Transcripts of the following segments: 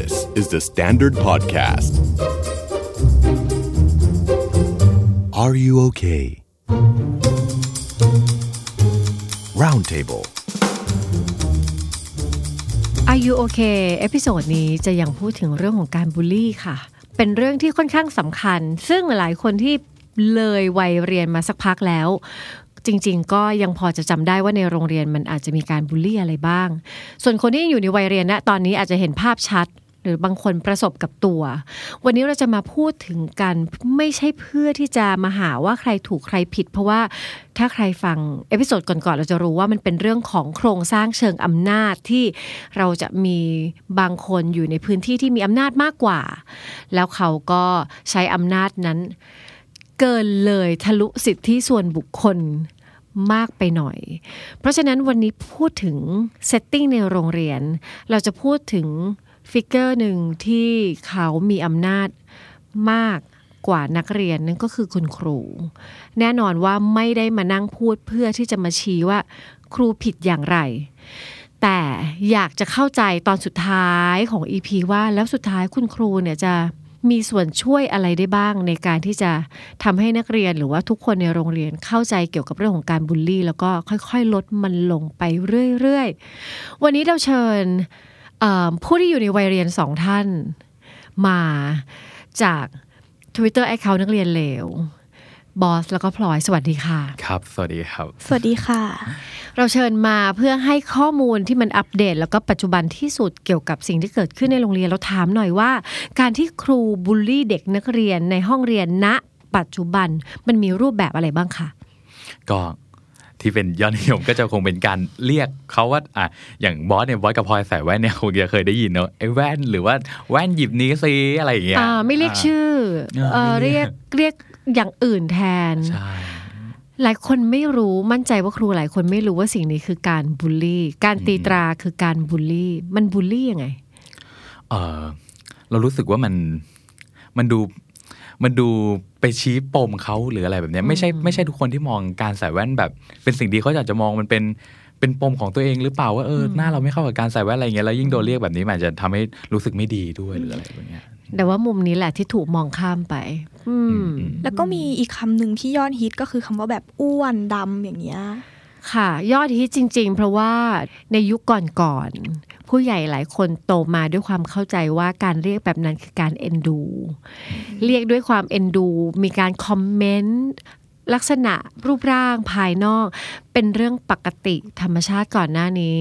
This is the Standard Podcast. Are you okay? Roundtable. Are you okay เอพิโซดนี้จะยังพูดถึงเรื่องของการบูลลี่ค่ะ เป็นเรื่องที่ค่อนข้างสำคัญ ซึ่งหลายคนที่เลยวัยเรียนมาสักพักแล้ว จริง ๆ ก็ยังพอจะจำได้ว่าในโรงเรียนมันอาจจะมีการบูลลี่อะไรบ้าง ส่วนคนที่ยังอยู่ในวัยเรียนนะตอนนี้อาจจะเห็นภาพชัด หรือบางคนประสบกับตัว วันนี้เราจะมาพูดถึงกันไม่ใช่เพื่อที่จะมาหาว่าใครถูกใครผิด เพราะว่าถ้าใครฟัง episode ก่อนๆเราจะรู้ว่ามันเป็นเรื่องของโครงสร้างเชิงอำนาจที่เราจะมีบางคนอยู่ในพื้นที่ที่มีอำนาจมากกว่า แล้วเขาก็ใช้อำนาจนั้น เกินเลยทะลุสิทธิส่วนบุคคลมากไปหน่อย เพราะฉะนั้นวันนี้พูดถึง setting ในโรงเรียน เราจะพูดถึง figure หนึ่งที่เขามีอำนาจมากกว่านักเรียนนั่นก็คือคุณครู แน่นอนว่าไม่ได้มานั่งพูดเพื่อที่จะมาชี้ว่าครูผิดอย่างไร แต่อยากจะเข้าใจตอนสุดท้ายของ EP ว่าแล้วสุดท้ายคุณครูเนี่ยจะมีส่วนช่วยอะไรได้บ้างในการที่จะทำให้นักเรียนหรือว่าทุกคนในโรงเรียนเข้าใจเกี่ยวกับเรื่องของการบูลลี่ แล้วก็ค่อยๆ ลดมันลงไปเรื่อยๆ วันนี้เราเชิญ ผู้ที่อยู่ในวัยเรียนสองท่านมาจาก Twitter Account นักเรียนเลวบอสแล้วก็พลอยสวัสดีค่ะ ครับ สวัสดีครับ สวัสดีค่ะ เราเชิญมาเพื่อให้ข้อมูลที่มันอัปเดต แล้วก็ปัจจุบันที่สุดเกี่ยวกับสิ่งที่เกิดขึ้นในโรงเรียนเราถามหน่อยว่า การที่ครูบูลลี่เด็กนักเรียนในห้องเรียนณ ปัจจุบันมันมีรูปแบบอะไรบ้างคะก็ ที่เป็นยอดนิยมก็จะคงเป็นการเรียกเขาว่าอะอย่างบอสเนี่ยบอสกับพลอยใส่แว่นเนี่ยคงจะเคยได้ยินเนอะไอ้แว่นหรือว่าแว่นหยิบนี้ซิอะไรอย่างเงี้ยอ่าไม่เรียกชื่ออ่าเออไม่เรีเรียยกกเรียกอย่างอื่นแทนใช่หลายคนไม่รู้มั่นใจว่าครูหลายคนไม่รู้ว่าสิ่งนี้คือการบูลลี่ การตีตราคือการบูลลี่ มันบูลลี่ยังไง เออเรารู้สึกว่ามันมันดู มันดูไปชี้ปมเขาหรืออะไรแบบเนี้ยไม่ใช่ไม่ใช่ทุกคนที่มองการใส่แว่นแบบ เป็นสิ่งดีเขาอยากจะมองมันเป็นเป็นปมของตัวเองหรือเปล่าว่าเออหน้าเราไม่เข้ากับการใส่แว่นอะไรอย่างเงี้ยแล้วยิ่งโดนเรียกแบบนี้มันอาจจะทำให้รู้สึกไม่ดีด้วยหรืออะไรแบบเนี้ยแต่ว่ามุมนี้แหละที่ถูกมองข้ามไป อืมอืมแล้วก็มีอีกคำหนึ่งที่ยอดฮิตก็คือคำว่าแบบอ้วนดำอย่างเงี้ยค่ะ ยอดฮิตจริง ๆ เพราะว่าในยุคก่อนๆ ผู้ใหญ่หลายคนโตมาด้วยความเข้าใจว่าการเรียกแบบนั้นคือการเอ็นดู เรียกด้วยความเอ็นดู มีการคอมเมนต์ลักษณะรูปร่างภายนอก เป็นเรื่องปกติธรรมชาติก่อนหน้านี้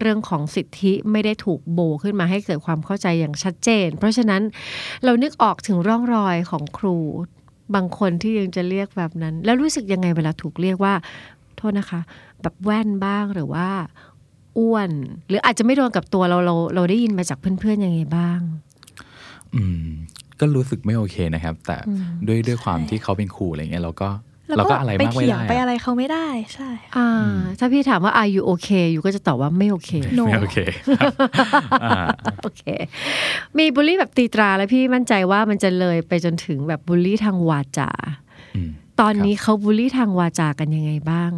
เรื่องของสิทธิไม่ได้ถูกโบขึ้นมาให้เกิดความเข้าใจอย่างชัดเจน เพราะฉะนั้นเรานึกออกถึงร่องรอยของครู บางคนที่ยังจะเรียกแบบนั้น แล้วรู้สึกยังไงเวลาถูกเรียกว่า โทษนะคะ แบบแว่นบ้างหรือว่า อ้วน หรืออาจจะไม่โดนกับตัวเราเราเราได้ยินมาจากเพื่อนๆยังไงบ้าง อืม ก็รู้สึกไม่โอเคนะครับ แต่ด้วยด้วยความที่เขาเป็นครูอะไรเงี้ยเราก็แล้วเราก็ก็อะไรไปมากไม่เถียงได้ไปอะอะไรเขาไม่ได้ใช่ อ่า ถ้าพี่ถามว่า are you okay อยู่ก็จะตอบว่าไม่โอเคโนไม่โอเคครับอ่าโอเค มีบูลลี่แบบตีตราแล้วพี่มั่นใจว่ามันจะเลยไปจนถึงแบบบูลลี่ทางวาจาอืม ตอนนี้เขาบูลลี่ทางวาจากันยังไงบ้าง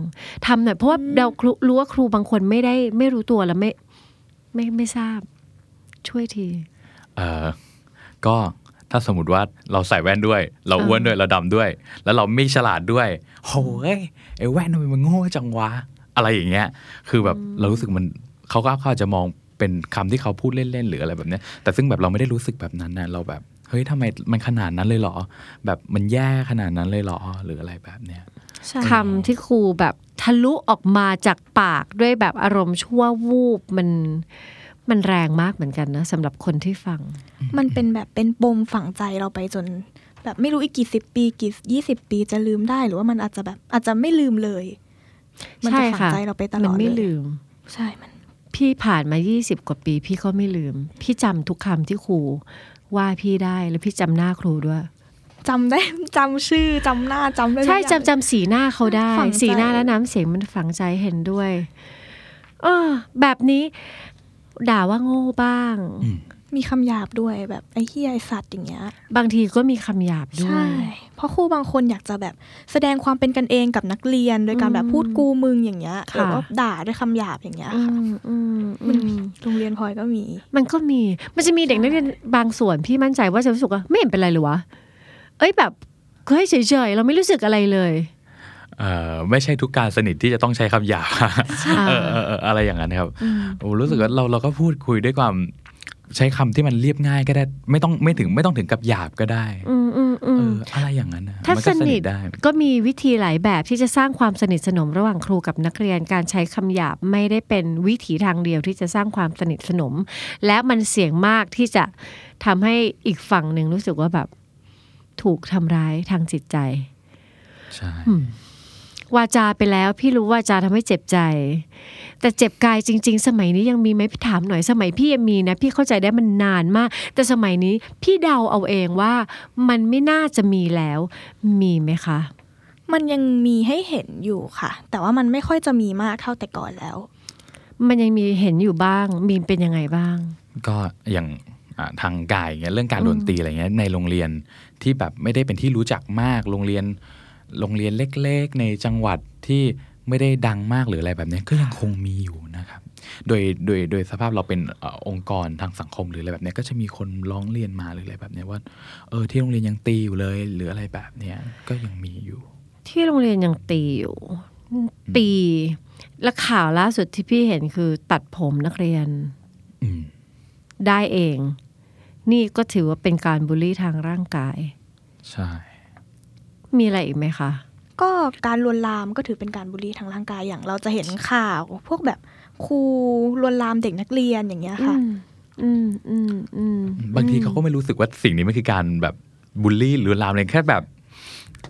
ทำหน่อยเพราะว่าเราครูรู้ว่าครูบางคนไม่ได้ไม่รู้ตัวแล้วไม่ไม่ไม่ทราบ ช่วยทีเออก็ถ้าสมมติว่าเราใส่แว่นด้วย เราอ้วนด้วยเราดำด้วย แล้วเราไม่ฉลาดด้วยโอ้ยไอ้แว่นทำไมมันโง่จังวะอะไรอย่างเงี้ย คือแบบเรารู้สึกมันเขาก็เขาอาจจะมองเป็นคำที่เขาพูดเล่นๆหรืออะไรแบบเนี้ยแต่ซึ่งแบบเราไม่ได้รู้สึกแบบนั้นนะเราแบบ เฮ้ยทำไมมันขนาดนั้นเลยเหรอ แบบมันแย่ขนาดนั้นเลยเหรอหรืออะไรแบบเนี้ยใช่คำที่ครูแบบทะลุออกมาจากปากด้วยแบบอารมณ์ชั่ววูบมันมันแรงมากเหมือนกันนะสำหรับคนที่ฟัง มันเป็นแบบเป็นปมฝังใจเราไปจน แบบไม่รู้อีกกี่สิบปีกี่ยี่สิบปีจะลืมได้หรือว่ามันอาจจะแบบอาจจะไม่ลืมเลย มันใช่จะฝังค่ะใจเราไปตลมัอดไม่เลยลืม ใช่มัน พี่ผ่านมา20กว่าปี พี่ก็ไม่ลืม พี่จำทุกคำที่ครู ว่าพี่ได้แล้วพี่จำหน้าครูด้วยจำได้จำชื่อจำหน้าจำได้ทุกใช่อย่างจำจำสีหน้าเขาได้ฝังใจสีหน้าและน้ำเสียงมันฝังใจเห็นด้วยเออแบบนี้ ด่าว่าโง่บ้างอื มมีคำหยาบด้วยแบบไอ้เฮียไอสัตว์อย่างเงี้ย บางทีก็มีคำหยาบด้วใช่ยเพราะครูบางคนอยากจะแบบแสดงความเป็นกันเองกับนักเรียน โดยการแบบพูดกูมึงอย่างเงี้ยค่ะหรือว่าด่าด้วยคำหยาบอย่างเงี้ยอืค่ะมอืมมันอืมีมโรงเรียนพลอยก็มี มันก็มีมันจะมีเด็กนักเรียนบางส่วนพี่มั่นใจว่าจะรู้สึกว่าไม่เห็นเป็นไรเลยวะเอ้ยแบบเฮ้ยเฉยๆเราไม่รู้สึกอะไรเลยเอ่อไม่ใช่ทุกการสนิทที่จะต้องใช้คำหยาบใช่เออเออเอออะไรอย่างนั้นครับอืมโอ้รู้สึกว่าเราเราก็พูดคุยด้วยความ ใช้คำที่มันเรียบง่ายก็ได้ ไม่ต้องไม่ถึงไม่ต้องถึงกับหยาบก็ได้อืมอืมอืเอมออะไรอย่างนั้นนะถ้ามัสก็นิทได้ก็มีวิธีหลายแบบที่จะสร้างความสนิทสนมระหว่างครูกับนักเรียน การใช้คำหยาบไม่ได้เป็นวิถีทางเดียวที่จะสร้างความสนิทสนม และมันเสี่ยงมากที่จะทำให้อีกฝั่งหนึ่งรู้สึกว่าแบบ ถูกทำร้ายทางจิตใจ ใช่ วาจาไปแล้วพี่รู้วาจาทำให้เจ็บใจ แต่เจ็บกายจริง ๆ สมัยนี้ยังมีไหมพี่ถามหน่อยสมัยพี่ยังมีนะพี่เข้าใจได้มันนานมาก แต่สมัยนี้พี่เดาเอาเองว่ามันไม่น่าจะมีแล้ว มีไหมคะ มันยังมีให้เห็นอยู่ค่ะ แต่ว่ามันไม่ค่อยจะมีมากเท่าแต่ก่อนแล้ว มันยังมีเห็นอยู่บ้าง มีเป็นยังไงบ้าง ก็อย่างอ่าทางกายอย่างเงี้ยเรื่องการโดนตีอะไรเงี้ยในโรงเรียนที่แบบไม่ได้เป็นที่รู้จักมากโรงเรียน โรงเรียนเล็กๆ ในจังหวัดที่ไม่ได้ดังมากหรืออะไรแบบเนี้ยก็ยังคงมีอยู่นะครับ โดยโดยโดยสภาพเราเป็นเออองค์กรทางสังคมหรืออะไรแบบเนี้ยก็จะมีคนร้องเรียนมาหรืออะไรแบบเนี้ยว่าเออที่โรงเรียนยังตีอยู่เลย หรืออะไรแบบเนี้ยก็ยังมีอยู่ ที่โรงเรียนยังตีอยู่ ตีและข่าวล่าสุดที่พี่เห็นคือตัดผมนักเรียนอืมได้เอง นี่ก็ถือว่าเป็นการบูลลี่ทางร่างกาย ใช่ มีอะไรอีกไหมคะ ก็การลวนลามก็ถือเป็นการบูลลี่ทางร่างกายอย่างเราจะเห็นข่าว พวกแบบครูลวนลามเด็กนักเรียนอย่างเงี้ยค่ะ อืมอืมอืมบางทีเขาก็ไม่รู้สึกว่าสิ่งนี้มันคือการแบบบูลลี่หรือลามเลยแค่แบบ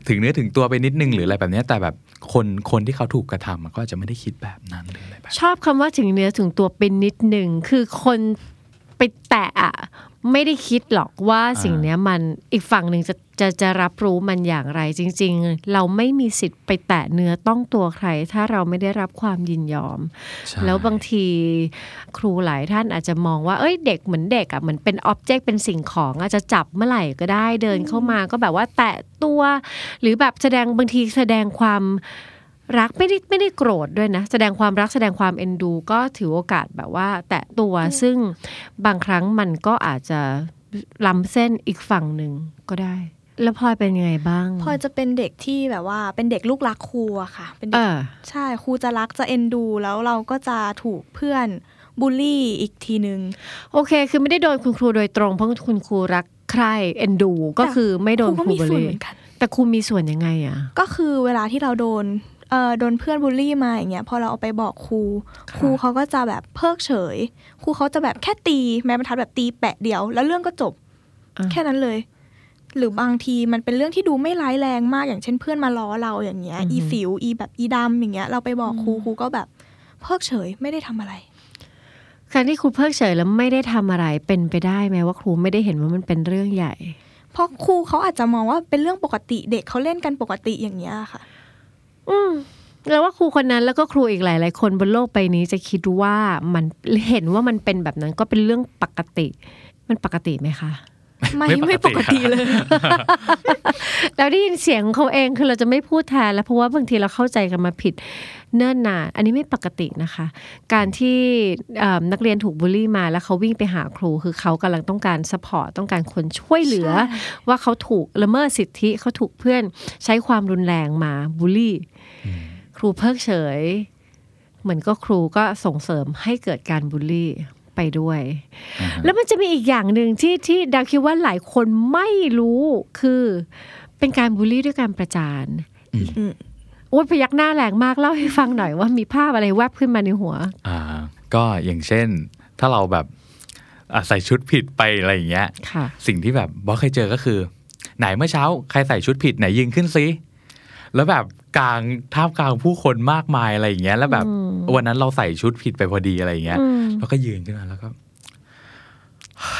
ถึงเนื้อถึงตัวไปนิดนึงหรืออะไรแบบเนี้ยแต่แบบคนคนที่เขาถูกกระทำมันก็อาจจะไม่ได้คิดแบบนั้นหรืออะไรแบบชอบคำว่าถึงเนื้อถึงตัวเป็นนิดหนึ่งคือคนไปแตะอะ ไม่ได้คิดหรอกว่าสิ่งเนี้ยมันอีกฝั่งหนึ่งจะจะจะรับรู้มันอย่างไรจริง ๆ เราไม่มีสิทธิ์ไปแตะเนื้อต้องตัวใคร ถ้าเราไม่ได้รับความยินยอมใช่แล้วบางทีครูหลายท่านอาจจะมองว่าเอ้ยเด็กเหมือนเด็กอะเหมือนเป็นอ็อบเจกต์เป็นสิ่งของอาจจะจับเมื่อไหร่ก็ได้เดินเข้ามาก็แบบว่าแตะตัว หรือแบบแสดงบางทีแสดงความ รักไม่ได้ไม่ได้โกรธด้วยนะ แสดงความรักแสดงความเอ็นดู ก็ถือโอกาสแบบว่า แตะตัวซึ่งบางครั้งมันก็อาจจะล้ำเส้นอีกฝั่งหนึ่งก็ได้ แล้วพลอยเป็นยังไงบ้างพลอยจะเป็นเด็กที่แบบว่าเป็นเด็กลูกรักครูอะค่ะ เป็นเอเด็กอใช่ครูจะรักจะเอ็นดู แล้วเราก็จะถูกเพื่อนบูลลี่อีกทีนึง โอเค คือไม่ได้โดนคุณครูโดยตรง เพราะคุณครูรักใคร่เอ็นดูก็คือไม่โดนครูบูลลี่ ครูก็มีส่วนเหมือนกันแต่ครูมีส่วนยังไงอะก็คือเวลาที่เราโดน เอ่อโดนเพื่อนบูลลี่มาอย่างเงี้ยพอเราเอาไปบอกครูค่ะครูเขาก็จะแบบเพิกเฉยครูเขาจะแบบแค่ตีไม้บรรทัดแบบตีแปะเดียว แล้วเรื่องก็จบอะแค่นั้นเลย หรือบางทีมันเป็นเรื่องที่ดูไม่ร้ายแรงมากอย่างเช่นเพื่อนมาล้อเราอย่างเงี้ย อีสิวอีแบบอีดำอย่างเงี้ย เราไปบอกครูครูก็แบบเพิกเฉยไม่ได้ทำอะไรการที่ครูเพิกเฉยแล้วไม่ได้ทำอะไรเป็นไปได้ไหมว่าครูไม่ได้เห็นว่ามันเป็นเรื่องใหญ่ เพราะครูเขาอาจจะมองว่าเป็นเรื่องปกติเด็กเขาเล่นกันปกติอย่างเงี้ยค่ะ อืมแล้วว่าครูคนนั้นแล้วก็ครูอีกหลาย ๆ คนบนโลกใบนี้จะคิดว่ามันเห็นว่ามันเป็นแบบนั้นก็เป็นเรื่องปกติ มันปกติไหมคะไม่ไม่ไม่ปปกกติติเลยแล้วได้ยินเสียงเขาเองคือเราจะไม่พูดแทนแล้วเพราะว่าบางทีเราเข้าใจกันมาผิด เนิ่นนาน อันนี้ไม่ปกตินะคะ การที่เอ่อนักเรียนถูกบูลลี่มาแล้วเขาวิ่งไปหาครู คือเขากำลังต้องการ support ต้องการคนช่วยเหลือใช่ว่าเขาถูกละเมิดสิทธิเขาถูกเพื่อนใช้ความรุนแรงมาบูลลี่ ครูเพิกเฉย เหมือนก็ครูก็ส่งเสริมให้เกิดการบูลลี่ไปด้วย แล้วมันจะมีอีกอย่างหนึ่งที่ที่ดาวคิดว่าหลายคนไม่รู้คือเป็นการบูลลี่ด้วยการประจาน อืมโอ้ยพยักหน้าแรงมากเล่าให้ฟังหน่อยว่ามีภาพอะไรแวบขึ้นมาในหัว อ่า ก็อย่างเช่น ถ้าเราแบบอะใส่ชุดผิดไปอะไรอย่างเงี้ยค่ะสิ่งที่แบบบอสเคยเจอก็คือ ไหนเมื่อเช้า ใครใส่ชุดผิดไหนยืนขึ้นซิแล้วแบบกลางท่ามกลางผู้คนมากมายอะไรอย่างเงี้ย แล้วแบบอืมวันนั้นเราใส่ชุดผิดไปพอดีอะไรอย่างเงี้ยอืมแล้วก็ยืนขึ้นมาแล้วก็เฮ้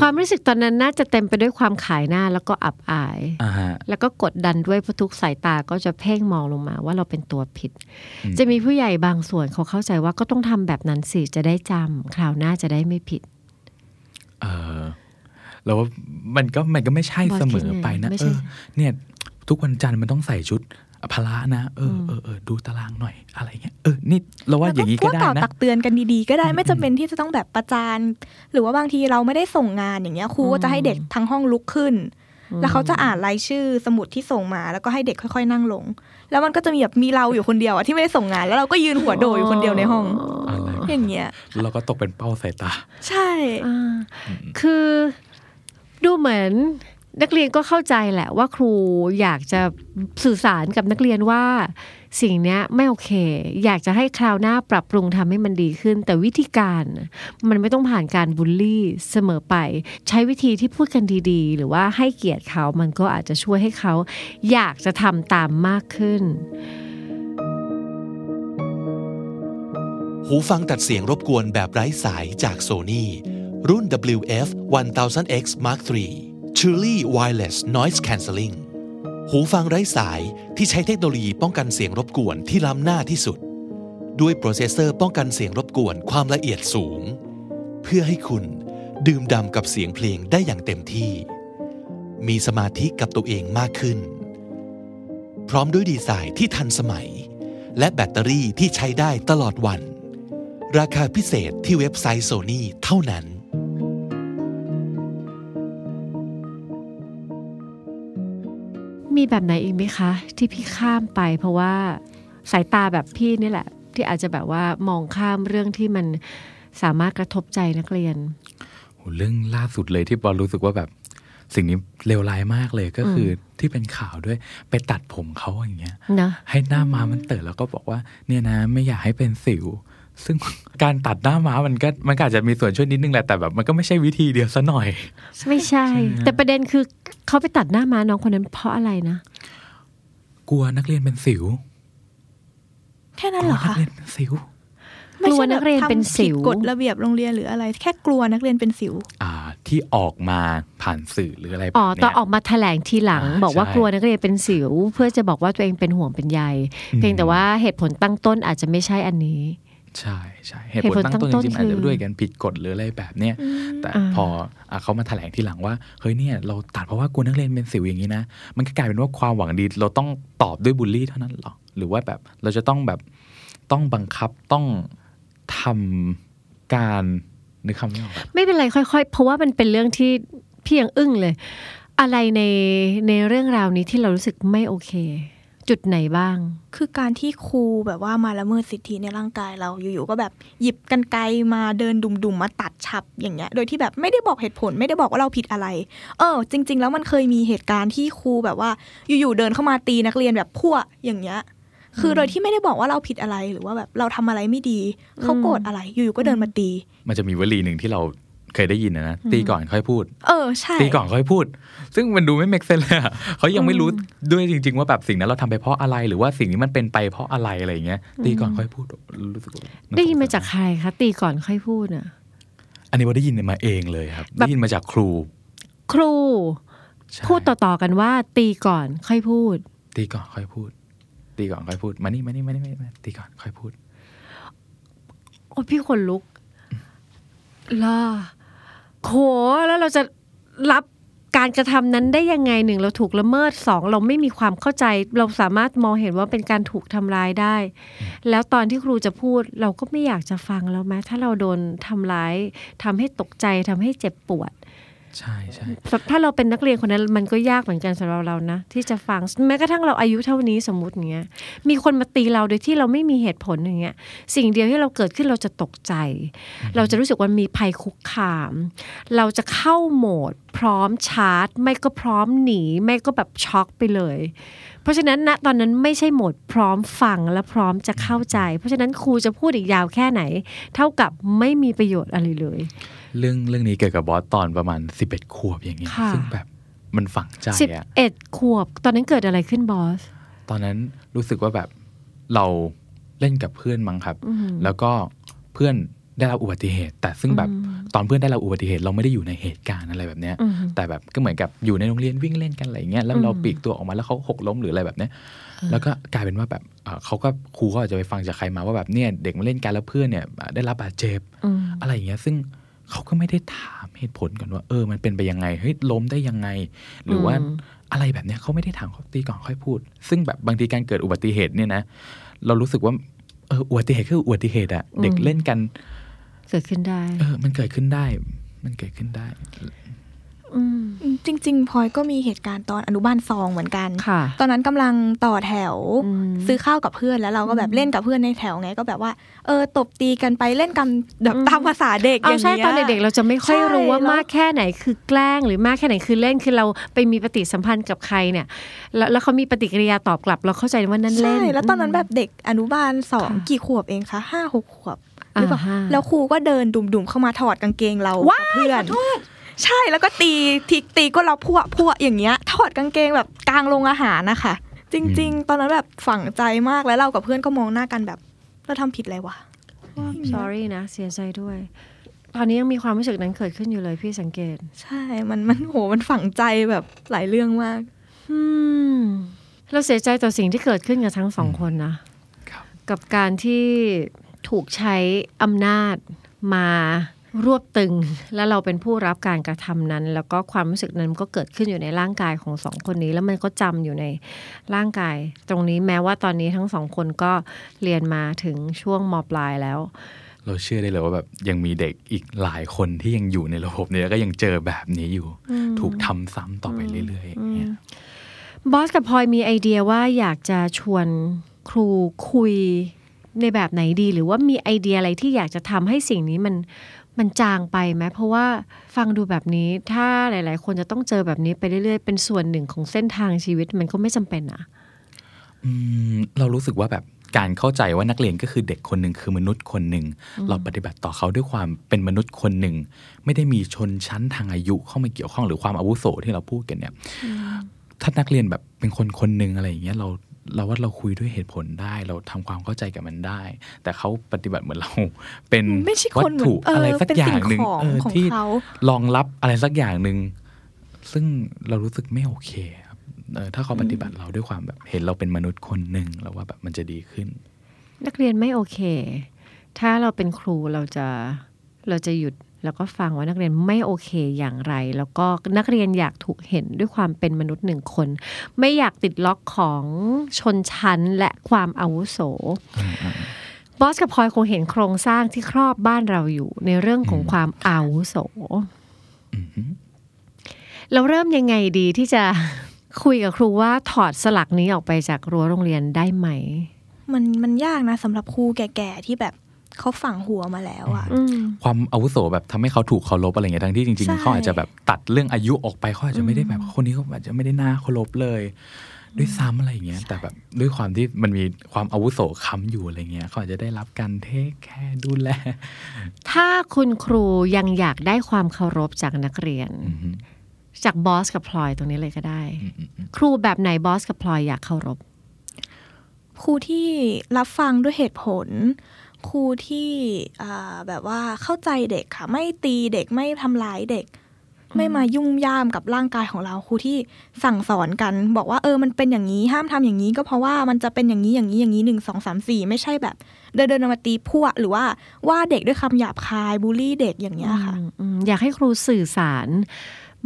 ความรู้สึกตอนนั้นน่าจะเต็มไปด้วยความขายหน้าแล้วก็อับอายอ่าฮะแล้วก็กดดันด้วยเพราะทุกสายตาก็จะเพ่งมองลงมาว่าเราเป็นตัวผิด จะมีผู้ใหญ่บางส่วนเขาเข้าใจว่าก็ต้องทำแบบนั้นสิจะได้จำคราวหน้าจะได้ไม่ผิด เออแล้วว่ามันก็มันก็ไม่ใช่บอสเสมอไปนะคิดไงไม่เอใช่อเนี่ย ทุกวันจันทร์มันต้องใส่ชุด พละนะเออเออเออดูตารางหน่อยอะไรเงี้ยเออนี่เราว่าอย่างนี้นี้ก็ได้กล่าวนะตักเตือนกันดีๆก็ได้ไม่จำเป็นที่จะต้องแบบประจานหรือว่าบางทีเราไม่ได้ส่งงานอย่างเงี้ยครูก็จะให้เด็กทั้งห้องลุกขึ้น แล้วเขาจะอ่านรายชื่อสมุดที่ส่งมาแล้วก็ให้เด็กค่อยๆนั่งลง แล้วมันก็จะมีแบบมีเราอยู่คนเดียวอะที่ไม่ได้ส่งงานแล้วเราก็ยืนหัวโดดอยู่คนเดียวในห้องอะไรวะอย่างเงี้ยเราก็ตกเป็นเป้าสายตา ใช่อ่าคือดูเหมือน นักเรียนก็เข้าใจแหละว่าครูอยากจะสื่อสารกับนักเรียนว่า สิ่งนี้ไม่โอเค อยากจะให้คราวหน้าปรับปรุงทำให้มันดีขึ้น แต่วิธีการมันไม่ต้องผ่านการบูลลี่เสมอไป ใช้วิธีที่พูดกันดีๆ หรือว่าให้เกียรติเขามันก็อาจจะช่วยให้เขา อยากจะทำตามมากขึ้น หูฟังตัดเสียงรบกวนแบบไร้สายจากโซ n y รุ่น WF 1000X Mark III Truly Wireless Noise Cancelling หูฟังไร้สายที่ใช้เทคโนโลยีป้องกันเสียงรบกวนที่ล้ำหน้าที่สุด ด้วยโปรเซสเซอร์ป้องกันเสียงรบกวนความละเอียดสูง เพื่อให้คุณดื่มด่ำกับเสียงเพลงได้อย่างเต็มที่ มีสมาธิกับตัวเองมากขึ้น พร้อมด้วยดีไซน์ที่ทันสมัย และแบตเตอรี่ที่ใช้ได้ตลอดวัน ราคาพิเศษที่เว็บไซต์โซนี่เท่านั้น มีแบบไหนอีกไหมคะ ที่พี่ข้ามไป เพราะว่าสายตาแบบพี่นี่แหละ ที่อาจจะแบบว่ามองข้ามเรื่องที่มันสามารถกระทบใจนักเรียนโหเรื่องล่าสุดเลยที่บอลรู้สึกว่าแบบสิ่งนี้เลวร้ายมากเลยก็คืออที่เป็นข่าวด้วยไปตัดผมเขาอย่างเงี้ยเนอะให้หน้าม้ามันเติดแล้วก็บอกว่าเนี่ยนะไม่อยากให้เป็นสิว ซึ่งการตัดหน้าม้ามันก็มันก็อาจจะมีส่วนช่วยนิดนึงแหละแต่แบบมันก็ไม่ใช่วิธีเดียวซะหน่อย ไม่ใช่ แต่ประเด็นคือเขาไปตัดหน้าม้าน้องคนนั้นเพราะอะไรนะ กลัวนักเรียนเป็นสิว แค่กนั้นลัเหวรอนักคะเรียนเป็นสิวกลัวนักเรียนเป็นสิวทำผิดกฎระเบียบโรงเรียนหรืออะไร แค่กลัวนักเรียนเป็นสิว อ่า ที่ออกมาผ่านสื่อหรืออะไรแบบอ๋อเนี้ยตอนออกมาแถลงทีหลังอ่าบอกว่าใช่กลัวนักเรียนเป็นสิว เพื่อจะบอกว่าตัวเองเป็นห่วงเป็นใยเพียงแต่ว่าเหตุผลตั้งต้นอาจจะไม่ใช่อันนี้ ใช่ใช่เหตุเหตุผผลลตั้งต้นตั้งต้นจริงๆอาจจะคือด้วยกันผิดกฎหรืออะไรแบบเนี้ยแต่อ่าพออะเขามาแถลงทีหลังว่าเฮ้ยเนี่ยเราตัดเพราะว่ากลัวนักเรียนเป็นสิวอย่างนี้นะ มันก็กลายเป็นว่าความหวังดี เราต้องตอบด้วยบูลลี่เท่านั้นหรอหรือว่าแบบเราจะต้องแบบต้องบังคับต้องทำการนึกคำไม่ออกอะไม่เป็นไรค่อย ๆ เพราะว่ามันเป็นเรื่องที่พี่ยังอึ้งเลย อะไรในในเรื่องราวนี้ที่เรารู้สึกไม่โอเค จุดไหนบ้าง คือการที่ครูแบบว่ามาละเมิดสิทธิในร่างกายเราอยู่ๆก็แบบหยิบกันไกลมาเดินดุ่มๆมาตัดฉับอย่างเงี้ย โดยที่แบบไม่ได้บอกเหตุผลไม่ได้บอกว่าเราผิดอะไร เออ จริง ๆ แล้วมันเคยมีเหตุการณ์ที่ครูแบบว่า อยู่ๆเดินเข้ามาตีนักเรียนแบบพั่วอย่างเงี้ย คือโดยที่ไม่ได้บอกว่าเราผิดอะไรหรือว่าแบบเราทำอะไรไม่ดีเขาโกรธอะไรอยู่ๆก็เดินมาตี มันจะมีวลีหนึ่งที่เรา เคยได้ยินนะนะตีก่อนค่อยพูด เออใช่ตีก่อนค่อยพูด ซึ่งมันดูไม่เมกเซนเลยอะเขายังไม่รู้ด้วยจริง ๆ ว่าแบบสิ่งนั้นเราทำไปเพราะอะไรหรือว่าสิ่งนี้มันเป็นไปเพราะอะไรอะไรอย่างเงี้ย ตีก่อนค่อยพูดรู้สึกว่าได้ยินมาจากใครคะตีก่อนค่อยพูดอะอันนี้ว่าได้ยินมาเองเลยครับแบบได้ยินมาจากครู ครูใช่พูดต่อๆกันว่า ตีก่อนค่อยพูด ตีก่อนค่อยพูด ตีก่อนค่อยพูดมานี่มานี่มานี่มานี่มาตีก่อนค่อยพูดโอ้พี่ขนลุกล่ะ โหแล้วเราจะรับการกระทำนั้นได้ยังไงหนึ่งเราถูกละเมิดสองเราไม่มีความเข้าใจ เราสามารถมองเห็นว่าเป็นการถูกทำร้ายได้ แล้วตอนที่ครูจะพูดเราก็ไม่อยากจะฟังแล้วแม้ถ้าเราโดนทำร้ายทำให้ตกใจทำให้เจ็บปวด ใช่ใช่ถ้าเราเป็นนักเรียนคนนั้นมันก็ยากเหมือนกันสำหรับเรานะ ที่จะฟังแม้กระทั่งเราอายุเท่านี้สมมติอย่างเงี้ยมีคนมาตีเราโดยที่เราไม่มีเหตุผลอย่างเงี้ยสิ่งเดียวที่เราเกิดขึ้นเราจะตกใจ เราจะรู้สึกว่ามีภัยคุกคาม เราจะเข้าโหมด พร้อมชาร์จ ไม่ก็พร้อมหนี ไม่ก็แบบช็อกไปเลยเพ ราะฉะนั้นณตอนนั้นไม่ใช่โหมดพร้อมฟังและพร้อมจะเข้าใจ เพราะฉะนั้นครูจะพูดอีกยาวแค่ไหน เท่ากับไม่มีประโยชน์อะไรเลย เรื่องเรื่องนี้เกี่ยวกับบอสตอนประมาณสิบเอ็ดขวบอย่างเงี้ยค่ะซึ่งแบบมันฝังใจสิบอะเอ็ดขวบ ตอนนั้นเกิดอะไรขึ้นบอส ตอนนั้นรู้สึกว่าแบบเราเล่นกับเพื่อนมั้งครับอืมแล้วก็เพื่อน ได้รับอุบัติเหตุ แต่ซึ่งแบบตอนเพื่อนได้รับอุบัติเหตุเราไม่ได้อยู่ในเหตุการณ์อะไรแบบเนี้ยอืมแต่แบบก็เหมือนกับอยู่ในโรงเรียนวิ่งเล่นกันอะไรอย่างเงี้ยแล้วเราอืมปลีกตัวออกมาแล้วเขาหกล้มหรืออะไรแบบเนี้ยแล้วก็กลายเป็นว่าแบบเอ่อเขาก็ครูก็อาจจะไปฟังจากใครมาว่าแบบเนี่ยเด็กมาเล่นกันแล้วเพื่อนเนี่ยได้รับบาดเจ็บอืมอะไรอย่างเงี้ยซึ่งเขาก็ไม่ได้ถามเหตุผลก่อนว่า เออ มันเป็นไปยังไงเฮ้ยล้มได้ยังไง หรือว่าอืมอะไรแบบเนี้ยเขาไม่ได้ถามเขาตีก่อนค่อยพูด ซึ่งแบบบางทีการเกิดอุบัติเหตุเนี่ยนะ เรารู้สึกว่าเอออุบัติเหตุคืออุบัติเหตุอะเด็กเล่นกัน เกิดขึ้นได้เออมันเกิดขึ้นได้ มันเกิดขึ้นได้อืมจริงๆพลอยก็มีเหตุการณ์ตอนอนุบาลสองเหมือนกันค่ะตอนนั้นกำลังต่อแถวอืมซื้อข้าวกับเพื่อนแล้วเราก็แบบเล่นกับเพื่อนในแถวไงก็แบบว่า เออตบตีกันไปเล่นกันแบบอืมตามภาษาเด็กอเอาย่างใช่เงี้ยตอนเด็กๆเราจะไม่ค่อยใช่รู้ว่าแล้วมากแค่ไหนคือแกล้งหรือมากแค่ไหนคือเล่นคือเราไปมีปฏิสัมพันธ์กับใครเนี่ย แล้วแล้วเขามีปฏิกิริยาตอบกลับ เราเข้าใจว่านั่นเล่ใช่นแล้วตอนนั้นแบบเด็กอนุบาลสองค่ะกี่ขวบเองคะห้าหกขวบ หรือเปล่าอ่าฮะแล้วครูก็เดินดุ่มๆเข้ามาถอดกางเกงเรากับเพื่อนใช่แล้วก็ตีทีตีก็เราพวพวอย่างเงี้ย ถอดกางเกงแบบกลางโรงอาหารนะคะจริง ๆ ตอนนั้นแบบฝังใจมากแล้วเรากับเพื่อนก็มองหน้ากันแบบเราทำผิดอะไรวะ sorry นะเสียใจด้วย ตอนนี้ยังมีความรู้สึกนั้นเกิดขึ้นอยู่เลยพี่สังเกต ใช่มันมันโหมันฝังใจแบบหลายเรื่องมากอืมเราเสียใจต่อสิ่งที่เกิดขึ้นกับทั้งสองคนนะครับกับการที่ ถูกใช้อำนาจมารวบตึง แล้วเราเป็นผู้รับการกระทำนั้น แล้วก็ความรู้สึกนั้นก็เกิดขึ้นอยู่ในร่างกายของสองคนนี้ แล้วมันก็จำอยู่ในร่างกาย ตรงนี้แม้ว่าตอนนี้ทั้งสองคนก็เรียนมาถึงช่วงมปลายแล้ว เราเชื่อได้เลยว่าแบบยังมีเด็กอีกหลายคนที่ยังอยู่ในระบบเนี้แล้วก็ยังเจอแบบนี้อยู่ ถูกทำซ้ำต่อไปเรื่อยๆอย่างเงี้ยบอสกับพลอยมีไอเดียว่าอยากจะชวนครูคุย ในแบบไหนดี หรือว่ามีไอเดียอะไรที่อยากจะทำให้สิ่งนี้มันมันจางไปไหมเพราะว่าฟังดูแบบนี้ถ้าหลาย ๆ คนจะต้องเจอแบบนี้ไปเรื่อย ๆ เป็นส่วนหนึ่งของเส้นทางชีวิตมันก็ไม่จำเป็นอะอืมเรารู้สึกว่าแบบการเข้าใจว่านักเรียนก็คือเด็กคนหนึ่งคือมนุษย์คนหนึ่งเราปฏิบัติต่อเขาด้วยความเป็นมนุษย์คนหนึ่ง ไม่ได้มีชนชั้นทางอายุเข้ามาเกี่ยวข้องหรือความอาวุโสที่เราพูดกันเนี่ยถ้านักเรียนแบบเป็นคนคนหนึ่งอะไรอย่างเงี้ยเรา เราว่าเราคุยด้วยเหตุผลได้ เราทำความเข้าใจกับมันได้ แต่เขาปฏิบัติเหมือนเรา เป็นไม่ใช่วัคตนเหมือนถุเอออะไรสักเป็นอย่างหนึ่งสิ่งของเออของที่เขารองรับอะไรสักอย่างหนึ่งซึ่งเรารู้สึกไม่โอเคครับเออถ้าเขาปฏิบัติเราด้วยความแบบเห็นเราเป็นมนุษย์คนหนึ่งเราว่าแบบมันจะดีขึ้น นักเรียนไม่โอเค ถ้าเราเป็นครูเราจะเราจะหยุด แล้วก็ฟังว่านักเรียนไม่โอเคอย่างไร แล้วก็นักเรียนอยากถูกเห็นด้วยความเป็นมนุษย์หนึ่งคน ไม่อยากติดล็อกของชนชั้นและความอาวุโสบอสกับพลอยคงเห็นโครงสร้างที่ครอบบ้านเราอยู่ในเรื่องของความอาวุโสเราเริ่มยังไงดีที่จะคุยกับครูว่าถอดสลักนี้ออกไปจากรั้วโรงเรียนได้ไหม มันมันยากนะสำหรับครูแก่ๆที่แบบ เขาฝังหัวมาแล้วอะอืมความอาวุโสแบบทำให้เขาถูกเคารพอะไรเงี้ยทั้งที่จริงใช่ๆเขาอาจจะแบบตัดเรื่องอายุออกไปเขาอาจจะไม่ได้แบบคนนี้เขาอาจจะไม่ได้น่าเคารพเลย ด้วยซ้ำอะไรอย่างเงี้ยแต่แบบด้วยความที่มันมีความอาวุโสค้ำอยู่อะไรเงี้ยเขาอาจจะได้รับการเทคแคร์ดูแล ถ้าคุณครูยังอยากได้ความเคารพจากนักเรียนอือฮึจากบอสกับพลอยตรงนี้เลยก็ได้อืมอืมอืมครูแบบไหนบอสกับพลอยอยากเคารพครูที่รับฟังด้วยเหตุผล ครูที่อ่าแบบว่าเข้าใจเด็กค่ะ ไม่ตีเด็กไม่ทำร้ายเด็ก ไม่มายุ่งย่ามกับร่างกายของเราครูที่สั่งสอนกัน บอกว่าเออมันเป็นอย่างนี้ห้ามทำอย่างนี้ ก็เพราะว่ามันจะเป็นอย่างนี้อย่างนี้อย่างนี้หนึ่งสองสามสี่ไม่ใช่แบบ เดินเดินมาตีพวกหรือว่าว่าเด็กด้วยคำหยาบคายบูลลี่เด็กอย่างเงี้ยค่ะอืมอืมอยากให้ครูสื่อสาร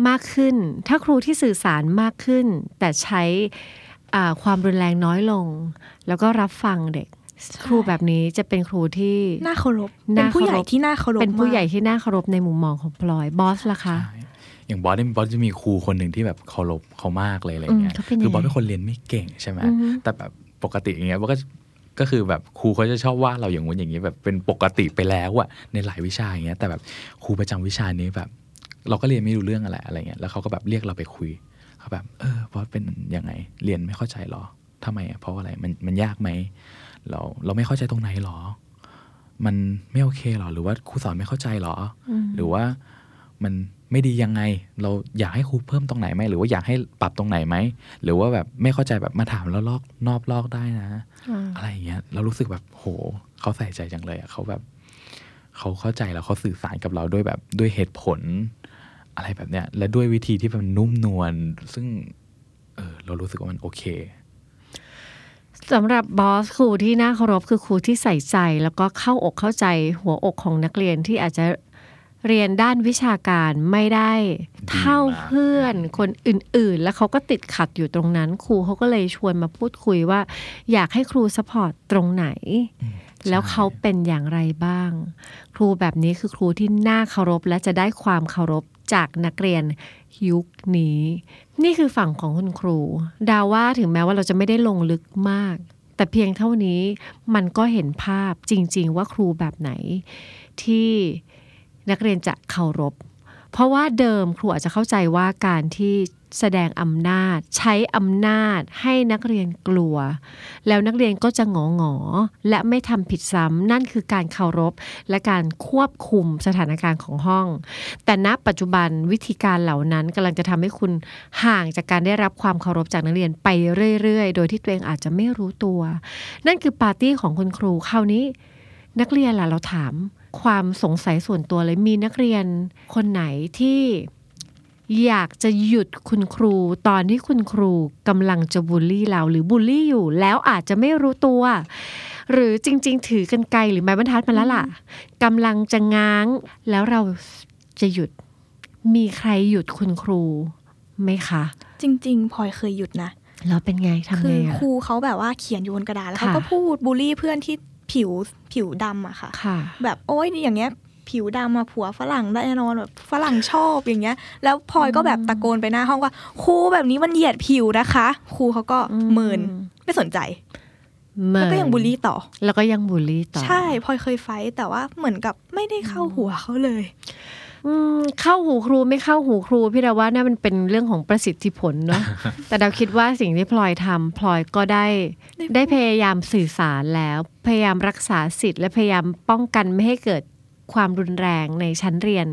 มากขึ้น ถ้าครูที่สื่อสารมากขึ้น แต่ใช้อ่าความรุนแรงน้อยลง แล้วก็รับฟังเด็ก ครูแบบนี้จะเป็นครูที่น่าเคารพน่าเป็นผู้ใหญ่เคารพที่น่าเคารพเป็นผู้ใหญ่มากที่น่าเคารพในมุมมองของพลอยบอสล่ะคะใช่อย่างบอสเนี่ยบอสจะมีครูคนหนึ่งที่แบบเคารพเขามากเลยอะไรเงี้ยอืมเขาเป็นยังไงคือบอสเป็นคนเรียนไม่เก่งใช่ไหมอือฮึแต่แบบปกติอย่างเงี้ยบอสก็ก็คือแบบครูเขาจะชอบว่าเราอย่างงู้นอย่างนี้แบบเป็นปกติไปแล้วอะในหลายวิชาอย่างเงี้ย แต่แบบครูประจำวิชานี้แบบ เราก็เรียนไม่รู้เรื่องอะไรอะไรเงี้ยแล้วเขาก็แบบเรียกเราไปคุยเขาแบบ เออบอสเป็นยังไงเรียนไม่เข้าใจหรอทำไมอะเพราะอะไรมันมันยากไหม เราเราไม่เข้าใจตรงไหนหรอ มันไม่โอเคหรอ หรือว่าครูสอนไม่เข้าใจหรออหรือว่ามันไม่ดียังไง เราอยากให้ครูเพิ่มตรงไหนไหมหรือว่าอยากให้ปรับตรงไหนไหมหรือว่าแบบไม่เข้าใจแบบมาถามแล้วลอกนอบลอกได้นะ อะไรอย่างเงี้ย เรารู้สึกแบบโหเขาใส่ใจจังเลยอะเขาแบบเขาเข้าใจแล้วเขาสื่อสารกับเราด้วยแบบด้วยเหตุผล อะไรแบบเนี้ย และด้วยวิธีที่มันนุ่มนวลซึ่งเออเรารู้สึกว่ามันโอเค สำหรับบอสครูที่น่าเคารพคือครูที่ใส่ใจ แล้วก็เข้าอกเข้าใจหัวอกของนักเรียนที่อาจจะเรียนด้านวิชาการไม่ได้เท่าเพื่อนคนอื่นๆ แล้วเขาก็ติดขัดอยู่ตรงนั้น ครูเขาก็เลยชวนมาพูดคุยว่า อยากให้ครูสปอร์ตตรงไหน แล้วเขาเป็นอย่างไรบ้าง ครูแบบนี้คือครูที่น่าเคารพและจะได้ความเคารพ จากนักเรียนยุคนี้ นี่คือฝั่งของคุณครู ดาว่าถึงแม้ว่าเราจะไม่ได้ลงลึกมาก แต่เพียงเท่านี้มันก็เห็นภาพจริง ๆ ว่าครูแบบไหน ที่นักเรียนจะเคารพ เพราะว่าเดิมครูอาจจะเข้าใจว่าการที่ แสดงอำนาจ ใช้อำนาจให้นักเรียนกลัว แล้วนักเรียนก็จะงอหงอและไม่ทำผิดซ้ำนั่นคือการเคารพ และการควบคุมสถานการณ์ของห้อง แต่ณปัจจุบันวิธีการเหล่านั้นกำลังจะทำให้คุณห่างจากการได้รับความเคารพจากนักเรียนไปเรื่อยๆ โดยที่ตัวเองอาจจะไม่รู้ตัว นั่นคือปาร์ตี้ของคุณครูคราวนี้นักเรียนล่ะเราถามความสงสัยส่วนตัวเลยมีนักเรียนคนไหนที่ อยากจะหยุดคุณครูตอนที่คุณครูกำลังจะบูลลี่เราหรือบูลลี่อยู่ แล้วอาจจะไม่รู้ตัว หรือจริง ๆ ถือกันไกลหรือไม้บรรทัดมาแล้วล่ะกำลังจะง้าง แล้วเราจะหยุดมีใครหยุดคุณครูไหมคะ จริงๆพลอยเคยหยุดนะแล้วเป็นไงทำคืไงออะครูเขาแบบว่าเขียนอยู่บนกระดาษแล้วค่ะเขาก็พูดบูลลี่เพื่อนที่ผิวผิวดำอะค่ะค่ะแบบโอ้ยอย่างเงี้ย ผิวดำมาผัวฝรั่งได้แน่นอนแบบฝรั่งชอบอย่างเงี้ย แล้วพลอยก็แบบตะโกนไปหน้าห้องว่าครูแบบนี้มันเหยียดผิวนะคะ ครูเขาก็อืมเมินไม่สนใจแล้วก็ยังบูลลี่ต่อ แล้วก็ยังบูลลี่ต่อ ใช่พลอยเคยไฟท์แต่ว่าเหมือนกับไม่ได้เข้าหัวเขาเลย อืมเข้าหูครูไม่เข้าหูครูพี่ดาว่าน่ามันเป็นเรื่องของประสิทธิผลเนาะแต่ดาวคิดว่าสิ่งที่พลอยทำพลอยก็ได้ได้ ได้พยายามสื่อสารแล้ว พยายามรักษาสิทธิ์และพยายามป้องกันไม่ให้เกิด ความรุนแรงในชั้นเรียน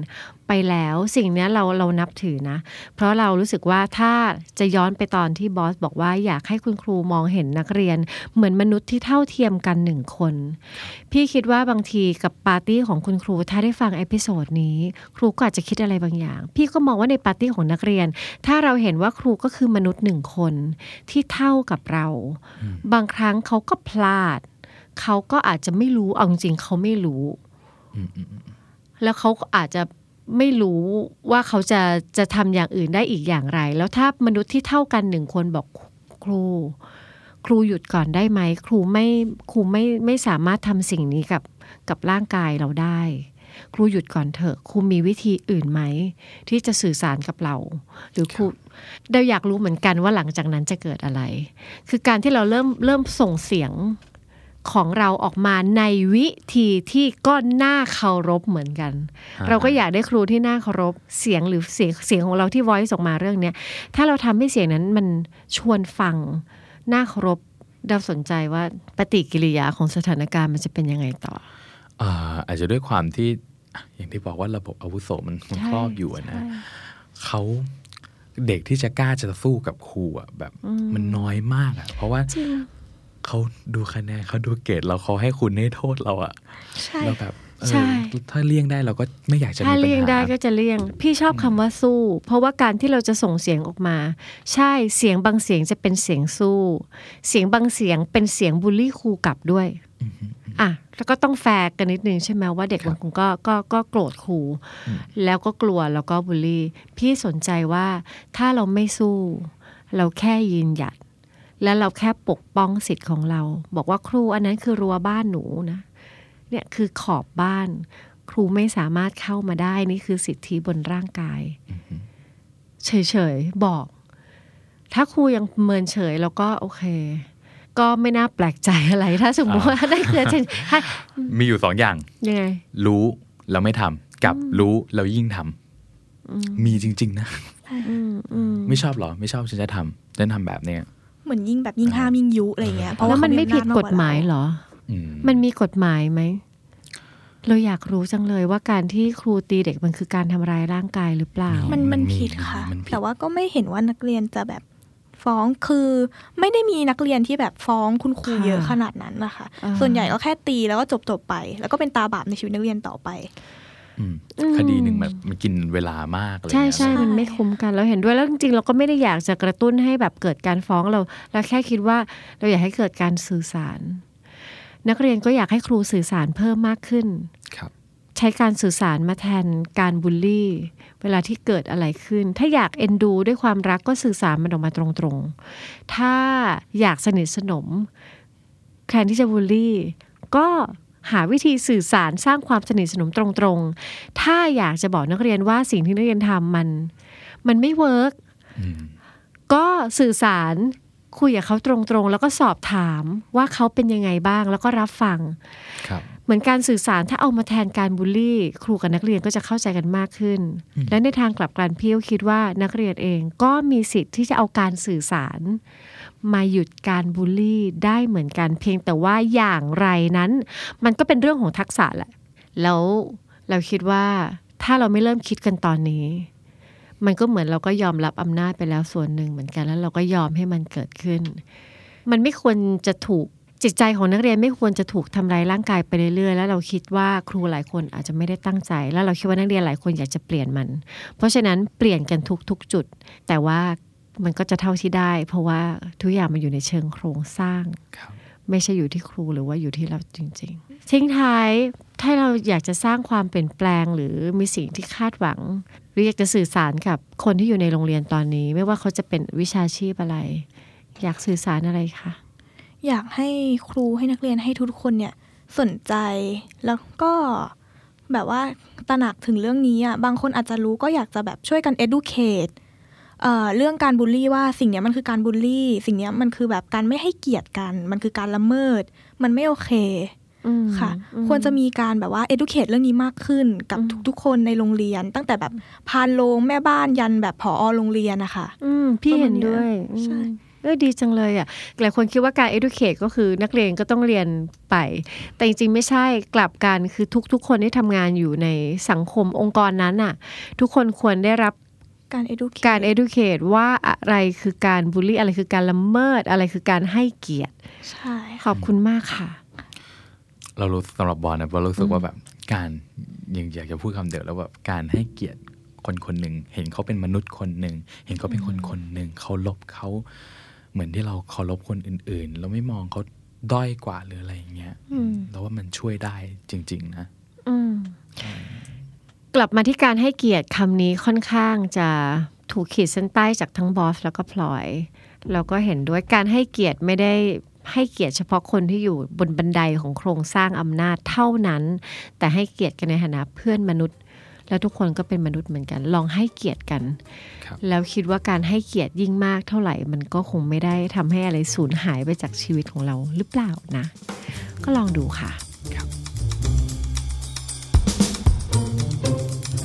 ไปแล้ว สิ่งเนี้ยเราเรานับถือนะ เพราะเรารู้สึกว่าถ้าจะย้อนไปตอนที่บอสบอกว่าอยากให้คุณครูมองเห็นนักเรียน เหมือนมนุษย์ที่เท่าเทียมกันหนึ่งคน พี่คิดว่าบางทีกับปาร์ตี้ของคุณครูถ้าได้ฟัง episode นี้ ครูก็อาจจะคิดอะไรบางอย่าง พี่ก็มองว่าในปาร์ตี้ของนักเรียน ถ้าเราเห็นว่าครูก็คือมนุษย์หนึ่งคนที่เท่ากับเรา บางครั้งเขาก็พลาด เขาก็อาจจะไม่รู้เอาจริงๆเขาไม่รู้อืมอืมอืม แล้วเขาอาจจะไม่รู้ว่าเขาจะจะทำอย่างอื่นได้อีกอย่างไร แล้วถ้ามนุษย์ที่เท่ากันหนึ่งคนบอกครู ครูหยุดก่อนได้ไหม ครูไม่ครูไม่ไม่สามารถทำสิ่งนี้กับกับร่างกายเราได้ ครูหยุดก่อนเถอะ ครูมีวิธีอื่นไหม ที่จะสื่อสารกับเรา หรือครูเราอยากรู้เหมือนกันว่าหลังจากนั้นจะเกิดอะไร คือการที่เราเริ่มเริ่มส่งเสียง ของเราออกมาในวิธีที่ก็น่าเคารพเหมือนกัน เราก็อยากได้ครูที่น่าเคารพเสียงหรือเสียงเสียงของเราที่ voice ออกมาเรื่องเนี้ยถ้าเราทำให้เสียงนั้นมันชวนฟังน่าเคารพเราสนใจว่าปฏิกิริยาของสถานการณ์มันจะเป็นยังไงต่ออ่าอาจจะด้วยความที่อะอย่างที่บอกว่าระบบอาวุโสมันมันใช่ครอบอยู่อะนะใช่เขาเด็กที่จะกล้าจะสู้กับครูอะแบบมันน้อยมากอะเพราะว่าจริง เขาดูคะแนนเขาดูเกรดเราเขาให้คุณให้โทษเราอะใช่เราแบบเออใช่ถ้าเลี่ยงได้เราก็ไม่อยากจะมีปัญหาถ้าเลี่ยงได้ก็จะเลี่ยง พี่ชอบคำว่าสู้ เพราะว่าการที่เราจะส่งเสียงออกมา ใช่เสียงบางเสียงจะเป็นเสียงสู้ เสียงบางเสียงเป็นเสียงบูลลี่ครูกลับด้วยอะแล้วก็ต้องแฟร์กันนิดนึงใช่ไหมว่าเด็กบางคนก็ก็ก็โกรธครูแล้วก็กลัวแล้วก็บูลลี่ พี่สนใจว่าถ้าเราไม่สู้ เราแค่ยืนหยัด แล้วเราแค่ปกป้องสิทธิ์ของเรา บอกว่าครูอันนั้นคือรั้วบ้านหนูนะเนี่ยคือขอบบ้าน ครูไม่สามารถเข้ามาได้นี่คือสิทธิบนร่างกาย เฉยๆ บอก ถ้าครูยังเมินเฉยแล้วก็โอเค ก็ไม่น่าแปลกใจอะไร ถ้าสมมติว่าได้คือถ้ามีอยู่สองอย่างยังไงรู้แล้วไม่ทำกับรู้แล้วยิ่งทำมีจริง ๆ นะอืมอืมไม่ชอบเหรอ ไม่ชอบฉันจะทำฉันทำแบบเนี้ย เหมือนยิ่งแบบยิ่งห้ามยิ่งยุอะไรเงี้ยเพราะแล้ว่าวมันเขาไม่ผิดอำนาจกฎหมายเรเหรออืมมันมีกฎหมายไหมเราอยากรู้จังเลยว่าการที่ครูตีเด็กมันคือการทำร้ายร่างกายหรือเปล่า มันมันมันมีผิดค่ะมันผิดแต่ว่าก็ไม่เห็นว่านักเรียนจะแบบฟ้องคือไม่ได้มีนักเรียนที่แบบฟ้องคุณครูค่ะเยอะขนาดนั้นนะคะอ่าส่วนใหญ่ก็แค่ตีแล้วก็จบจบๆไป แล้วก็เป็นตาบาปในชีวิตนักเรียนต่อไปอืมอืม คดีหนึ่งแบบมันกินเวลามากอะไรใช่เงี้ยใช่ใช่มันไม่คุ้มกันเราเห็นด้วยแล้วจริงๆเราก็ไม่ได้อยากจะกระตุ้นให้แบบเกิดการฟ้องเราเราแค่คิดว่าเราอยากให้เกิดการสื่อสาร นักเรียนก็อยากให้ครูสื่อสารเพิ่มมากขึ้นครับใช้การสื่อสารมาแทนการบูลลี่ เวลาที่เกิดอะไรขึ้น ถ้าอยากเอ็นดูด้วยความรักก็สื่อสารมันออกมาตรงๆ ถ้าอยากสนิทสนมแทนที่จะบูลลี่ ก็ หาวิธีสื่อสารสร้างความสนิทสนมตรงๆ ถ้าอยากจะบอกนักเรียนว่าสิ่งที่นักเรียนทำมัน มันไม่ work อืมก็สื่อสารคุยกับเขาตรงๆ แล้วก็สอบถามว่าเขาเป็นยังไงบ้างแล้วก็รับฟังครับเหมือนการสื่อสารถ้าเอามาแทนการบูลลี่ ครูกับนักเรียนก็จะเข้าใจกันมากขึ้น และในทางกลับกันพี่ก็คิดว่านักเรียนเองก็มีสิทธิ์ที่จะเอาการสื่อสาร มาหยุดการบูลลี่ได้เหมือนกัน เพียงแต่ว่าอย่างไรนั้น มันก็เป็นเรื่องของทักษะแหละ แล้วเราคิดว่าถ้าเราไม่เริ่มคิดกันตอนนี้ มันก็เหมือนเราก็ยอมรับอำนาจไปแล้วส่วนหนึ่งเหมือนกันแล้วเราก็ยอมให้มันเกิดขึ้น มันไม่ควรจะถูกจิตใจของนักเรียนไม่ควรจะถูกทำร้ายร่างกายไปเรื่อยๆ แล้วเราคิดว่าครูหลายคนอาจจะไม่ได้ตั้งใจ แล้วเราคิดว่านักเรียนหลายคนอยากจะเปลี่ยนมัน เพราะฉะนั้นเปลี่ยนกันทุกๆจุด แต่ว่า มันก็จะเท่าที่ได้ เพราะว่าทุกอย่างมันอยู่ในเชิงโครงสร้างครับไม่ใช่อยู่ที่ครูหรือว่าอยู่ที่เราจริง ๆ ทิ้งท้ายถ้าเราอยากจะสร้างความเปลี่ยนแปลงหรือมีสิ่งที่คาดหวัง หรืออยากจะสื่อสารกับคนที่อยู่ในโรงเรียนตอนนี้ ไม่ว่าเขาจะเป็นวิชาชีพอะไร อยากสื่อสารอะไรคะอยากให้ครูให้นักเรียนให้ทุกคนเนี่ยสนใจแล้วก็แบบว่าตระหนักถึงเรื่องนี้อะบางคนอาจจะรู้ก็อยากจะแบบช่วยกัน educate เอ่อเรื่องการบูลลี่ว่าสิ่งเนี้ยมันคือการบูลลี่ สิ่งเนี้ยมันคือแบบการไม่ให้เกียรติกัน มันคือการละเมิด มันไม่โอเคอืมค่ะอืมควรจะมีการแบบว่า educate เรื่องนี้มากขึ้นกับอืมทุกๆ คนในโรงเรียน ตั้งแต่แบบพานโรงแม่บ้านยันแบบผอโรงเรียนนะคะอืมพี่เห็นด้วยใช่อืมเออดีจังเลยอะหลายคนคิดว่าการ educate ก็คือนักเรียนก็ต้องเรียนไป แต่จริงๆ ไม่ใช่กลับกันคือทุกๆ คนที่ทำงานอยู่ในสังคมองค์กรนั้นน่ะ ทุกคนควรได้รับ การ educate การ educate ว่าอะไรคือการบูลลี่อะไรคือการละเมิดอะไรคือการให้เกียรติใช่ขอบคุณมากค่ะ เรารู้สำหรับบอลนะบอลรู้สึกว่าแบบการยังอยากจะพูดคำเดียวแล้วแบบการให้เกียรติคนคนหนึ่งเห็นเขาเป็นมนุษย์คนหนึ่งเห็นเขาเป็นคนคนหนึ่งเขาลบเขาเหมือนที่เราเคารพคนอื่นๆ เราไม่มองเขาด้อยกว่าหรืออะไรอย่างเงี้ยอืมแล้วว่ามันช่วยได้จริง ๆ นะ อืม กลับมาที่การให้เกียรติคำนี้ค่อนข้างจะถูกขีดเส้นใต้จากทั้งบอสแล้วก็พลอย เราก็เห็นด้วยการให้เกียรติไม่ได้ให้เกียรติเฉพาะคนที่อยู่บนบันไดของโครงสร้างอำนาจเท่านั้น แต่ให้เกียรติกันในฐานะเพื่อนมนุษย์ แล้วทุกคนก็เป็นมนุษย์เหมือนกัน ลองให้เกียรติกันครับแล้วคิดว่าการให้เกียรติยิ่งมากเท่าไหร่ มันก็คงไม่ได้ทำให้อะไรสูญหายไปจากชีวิตของเราหรือเปล่านะ ก็ลองดูค่ะครับ